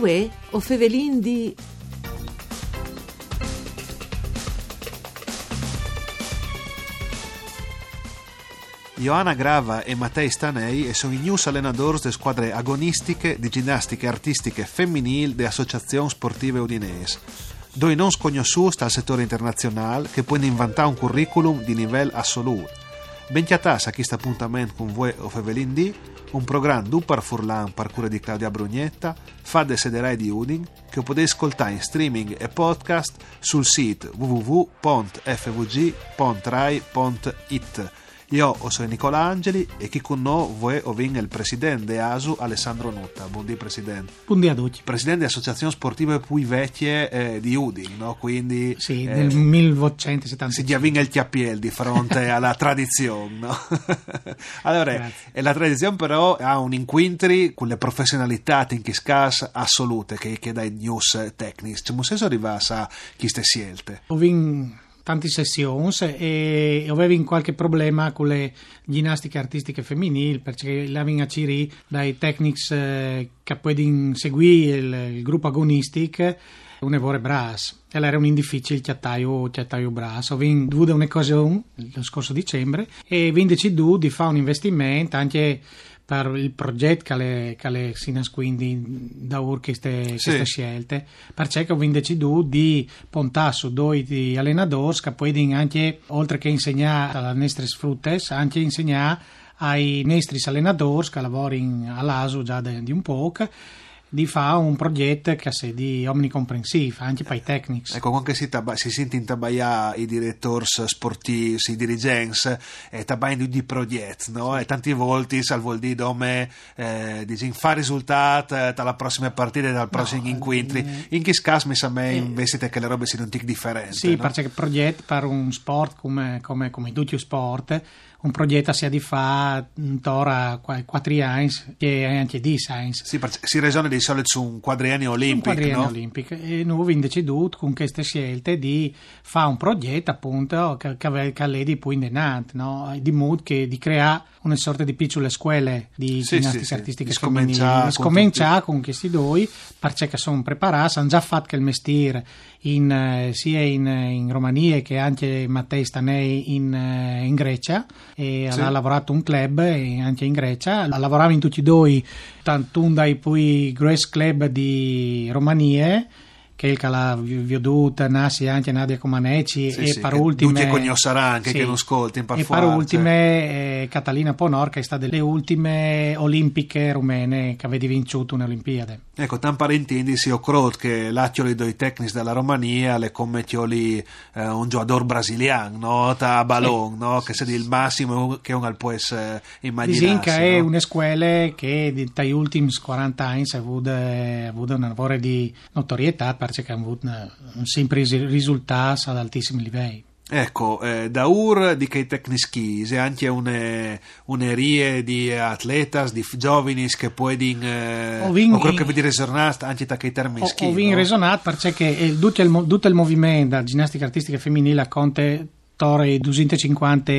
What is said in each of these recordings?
Uè, o fevelin di... Ioana Grava e Mattei Stanei sono i news allenadores delle squadre agonistiche di ginnastiche artistiche femminili delle associazioni sportive udinese. Due non sconosciuti dal settore internazionale che può inventare un curriculum di livello assoluto. Ben chiatas a questo appuntamento con voi o Fevelin D, un programma du par Furlan par cura di Claudia Brugnetta, fa de sederai di Udin, che potete ascoltare in streaming e podcast sul sito www.fvg.rai.it io sono Nicola Angeli e chi con noi vuoi ovin il presidente ASU Alessandro Nutta. Buondì presidente. Buondì a tutti. Presidente dell'Associazione Sportive Pui Vecchie eh, di Udin, no? Quindi Sì, eh, nel 1870. si giavinga il chiappiel di fronte alla tradizione, no? allora, e la tradizione però ha un inquintri con le professionalità in chi scas assolute che, che dai news tecnici. C'è un senso arriva a chi ste scelte. Ho vinto tante sessioni e avevo qualche problema con le ginnastiche artistiche femminili perché l'avevo a Ciri dai tecnici eh, che poi seguire il, il gruppo agonistic un evore bras e era un difficile chiattaio, chiattaio bras ho dovuto un'occasione lo scorso dicembre e ho deciso di fare un investimento anche per il progetto che le, si quindi da queste, Sì. queste scelte perché ho deciso di puntare su due di allenatori che poi anche oltre che insegnare alle nostre sfruttes anche insegnare ai nostri allenatori che lavorano all'ASU già di un po' di fare un progetto che sia di omnicomprensivo anche per i tecnici Ecco, anche si, taba- si sente in tabaia i direttori sportivi, i dirigenti, e tabaia di progetti, no? E tanti volte, salvo vuol dire come, eh, dici, fa risultato eh, dalla prossima partita e dal prossimo incontri. In che caso mi sa me investite che le robe siano un tic differenti, Sì, no? perché il progetto per un sport come, come, come tutti i sport, un progetto sia di fa intorno a qua- quattro anni e anche di science. Sì, perché si ragiona di solito su un quadriennio Un olimpico, quadriennio no? olimpico e noi abbiamo deciso con queste scelte di fare un progetto appunto che, che, che lei di poi in denante, no? di modo che di creare una sorta di piccole scuole di Sì, ginnastica sì, sì. artistica Di femminili scominciare Di con questi due perché sono preparati hanno già fatto il mestiere in, eh, sia in, in Romania che anche Mattei Stanei in, eh, in Grecia e Sì. ha lavorato un club anche in Grecia lavoravamo in tutti e due tanto un dai poi Grace Club di Romania che il che l'ha veduta nasce anche Nadia Comaneci Sì, e sì, per ultime tutti cognoscerà anche che non ascolti, in e per parfuar, ultime eh, Catalina Ponor che è stata delle ultime olimpiche rumene che aveva vinto un'Olimpiade Ecco, tan parentindi si occorre che l'accioli dei tecnici della Romania le commettioli eh, un giocatore brasiliano, no? Ta ballon, no? Che sia il massimo che uno può essere immaginare. Disinca è una scuola che dagli ultimi 40 anni ha avuto, avuto un lavoro di notorietà perché ha avuto una- un sempre ris- risultati ad altissimi livelli. Ecco, eh, da ur di che tecnici e anche une, unerie di atletas, di giovani che puoi din, eh, Ho vin- o quello che vedi risornasta anche da che termini Ho, ho no? resonato perché il- tutto, il, tutto il movimento della ginnastica artistica femminile conta torre 250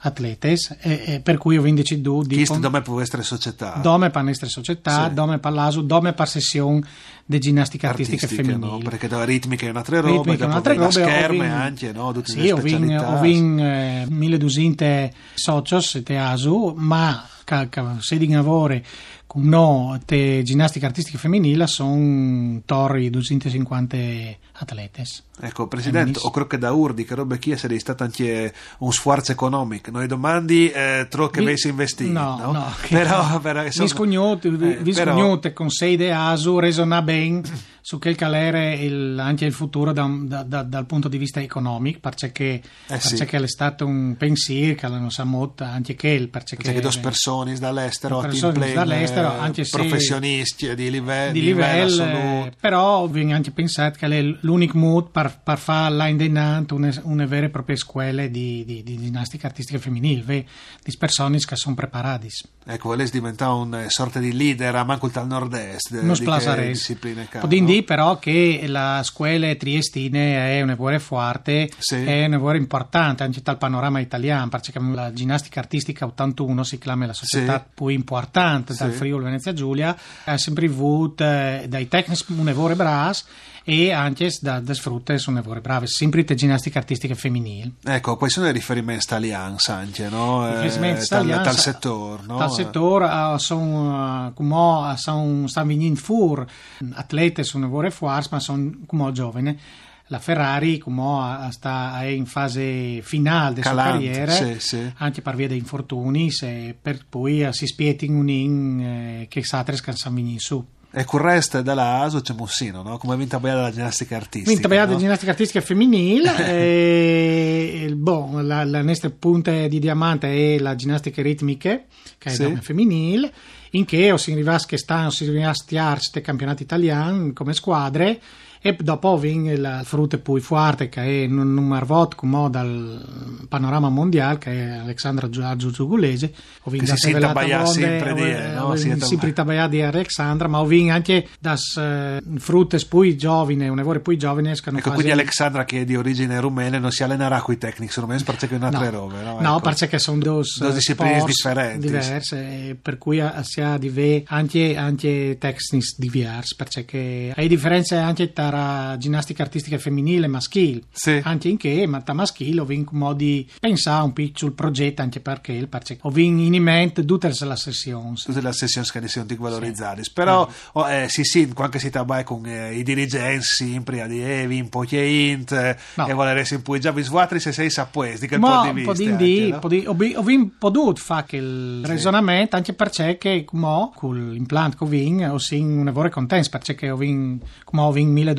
atletes e, e per cui ho vinto deciso di Chiste dove può essere società. dome per nostre società, Sì. dome per l'ASU, dome per sessione di ginnastica artistica artistiche, no? femminile. Perché da ritmica è un'altra roba, Ritmica, dopo un'altra roba, scherme vin- anche, no? Tutte Sì, le ho vinto ho eh, 1200 socios te ASU, ma che che se di lavoro con no te ginnastica artistica femminile sono torri 250 atletes. Ecco, Presidente, o credo che da Urdi, che roba chi è stato anche un sforzo economico. Noi domandi eh, troppo che avessi investito, no, no? no, che- però, però, insomma, Vi scognote, eh, però- con sei de ASU resona ben su quel calere il, anche il futuro da- da- da- dal punto di vista economico perché, Eh sì. perché è stato un pensiero che non sa molto anche che il perché, Perché che due persone dall'estero, persone dall'estero, eh, anche se- professionisti di livello, di livello, eh, assoluto. però viene anche pensato che è l'unico modo per, per fare là in denant una, una vera e propria scuola di, di, di ginnastica artistica femminile, di persone che sono preparate. Ecco, lei è diventato una sorta di leader a manco al nord-est. de- Non splasare. discipline Sì, però che la scuola triestine è un lavoro forte, Sì. è un lavoro importante anche dal panorama italiano, perché la ginnastica artistica 81 si chiama la società Sì. più importante dal Sì. Friuli Venezia Giulia, ha sempre avuto eh, dai tecnici un lavoro bras e anche da, da sfrutte un lavoro brave, sempre di ginnastica artistica femminile. Ecco, quali sono i riferimenti italiani anche, no? I riferimenti Eh, tal, tal settore, no? Dal settore sono come sono stanno venendo fuori atlete sono lavoro forti, ma sono come giovani. La Ferrari come sta è in fase finale della sua carriera, sì, sì. anche per via dei infortuni, se per poi si spieti in un in eh, che Satres che stanno venendo su. E con il resto della ASO c'è Mussino, no? Come vinta bella la ginnastica artistica. Vinta Beata no? di ginnastica artistica femminile, e, boh, la, la nostra punta di diamante è la ginnastica ritmiche, che è Sì. femminile, in che o si arriva che stanno, si arriva a questi campionati italiani come squadre, e dopo viene il frutto poi forte che è un numero voto come dal panorama mondiale che è Alexandra Giugulese o Che si sente abbaiare sempre di, eh, no? Sempre abbaiare di Alexandra ma o viene anche da frutte poi giovani un lavoro poi giovani che hanno Ecco, quindi Alexandra che è di origine rumena non si allenerà con i tecnici rumeni perché è un'altra roba, no? No, Ecco. perché sono due Due discipline differenti. diverse, e per cui si ha di ve- anche, anche tecnici diversi, perché hai differenze anche tra ginnastica artistica femminile maschile. Sì. Anche in che, ma tra maschile ho vinto un modo di pensare un po' sul progetto, anche perché, perché ho vinto in mente tutte le sessioni. tutte le sessioni che sono di valorizzate però oh, eh, si sente anche si tabai con eh, i dirigenti sempre a dire eh, vi un po' che int eh, No. e volere un po' già vi svuotri se sei sappuesti di che Ma di un po' vista di anche, no? un po' di- ho vi- ho vinto potuto fare che il Sì. ragionamento anche perché che mo, con l'impianto che ho vinto ho sin un lavoro contento perché ho vinto come ho vinto 1200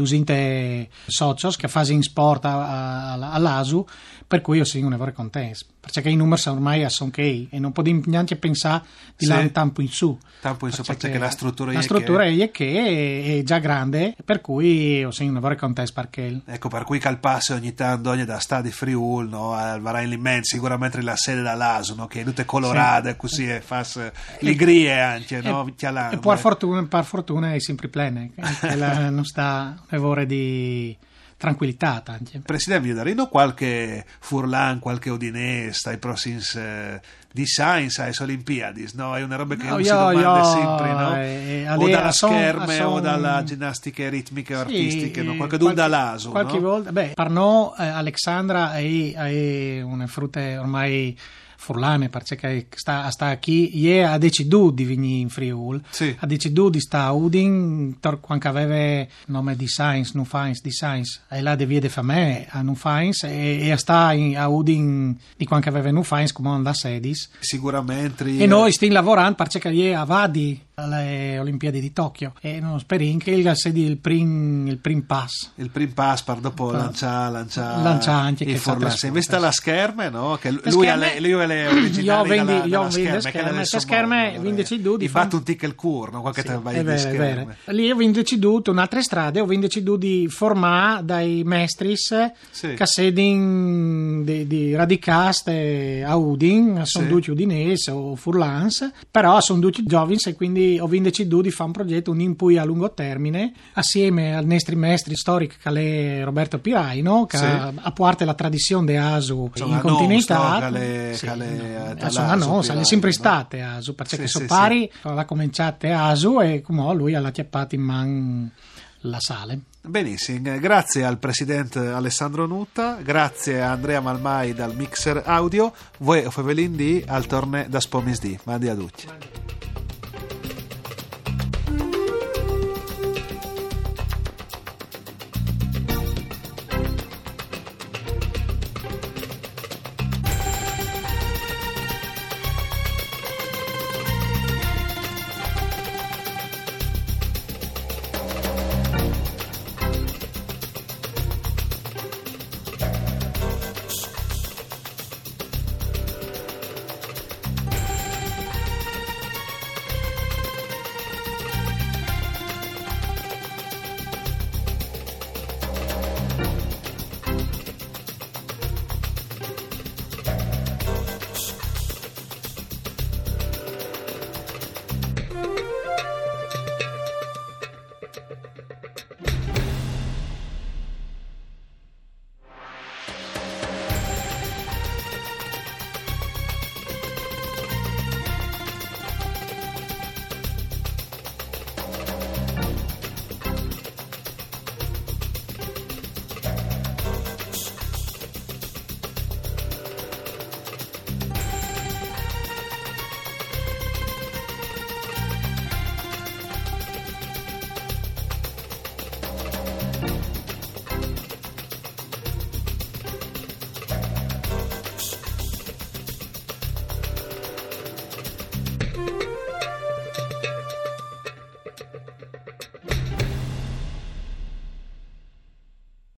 socios che fanno in sport a- a- all'ASU per cui sin un lavoro contento perché i numeri sono ormai a son che e non posso neanche pensare di Sì. là un tempo in su Tanto in su, perché la struttura la è struttura che- è che è già grande per cui ho sin un lavoro contento perché Ecco, per cui calpasse ogni tanto ogni da sta di Friul, no? Al Varain Limen, sicuramente la sede dall'Aso, no? Che è tutte colorate, così e fa ligrie anche, no? E, e per eh. fortuna, per fortuna è sempre plena, non sta un lavoro di tranquillità anche. Presidente, vi darino qualche Furlan, qualche Odinese ai prossimi eh, di Science, alle Olimpiadi, no? È una roba che No, uno si io- domanda io, sempre, no? eh, o dalla a son- scherme a o son- dalla ginnastica ritmiche o Sì, no? eh, Qualche dun qualche- dall'aso, Qualche no? volta, beh, per noi eh, Alexandra è, è una frutta ormai furlane perché sta, sta qui e ha deciduto di venire in Friul Sì. ha deciduto di stare a Udin. Quando aveva il nome di Science non Fines di Science e là devia di famè a non Fines e, e sta in- a Udin di quando aveva non Fines come da sedis Sicuramente. e noi stiamo lavorando perché è a Vadi alle Olimpiadi di Tokyo e non speriamo che il sedi il prim, il prim pass Il prim pass per dopo lanciare lancia, lancia anche che Furlan. sa Se trasporta, la scherme, no? Che lui, ha le, lui ha le Io originali vendi- dalla, io vendi scherme, che scherme. le Le so scherme modo, vindi eh. ci di fatto un tic il cur, no? Qualche Sì, è di scherme. Lì ho deciduto un'altra strada, ho deciduto di formare dai mestris Sì. che sedin di, di radicaste a Udin, sono Sì. tutti udinesi o furlans, però sono tutti giovani e quindi ho deciduto di fare un progetto, un input a lungo termine, assieme al nostro maestri storico che è Roberto Piraino, che Sì. ha a parte la tradizione di ASU Sono in a Nons, continuità. no? Sì, che le- no, sono è sempre no? state ASU, perché Sì, sono sì, pari, l'ha cominciato ASU e come lui ha chiappato in man la sale. Benissimo, grazie al presidente Alessandro Nutta, grazie a Andrea Malmai dal mixer audio, voi Fevelin D al torne da Spomis D. Mandi a tutti.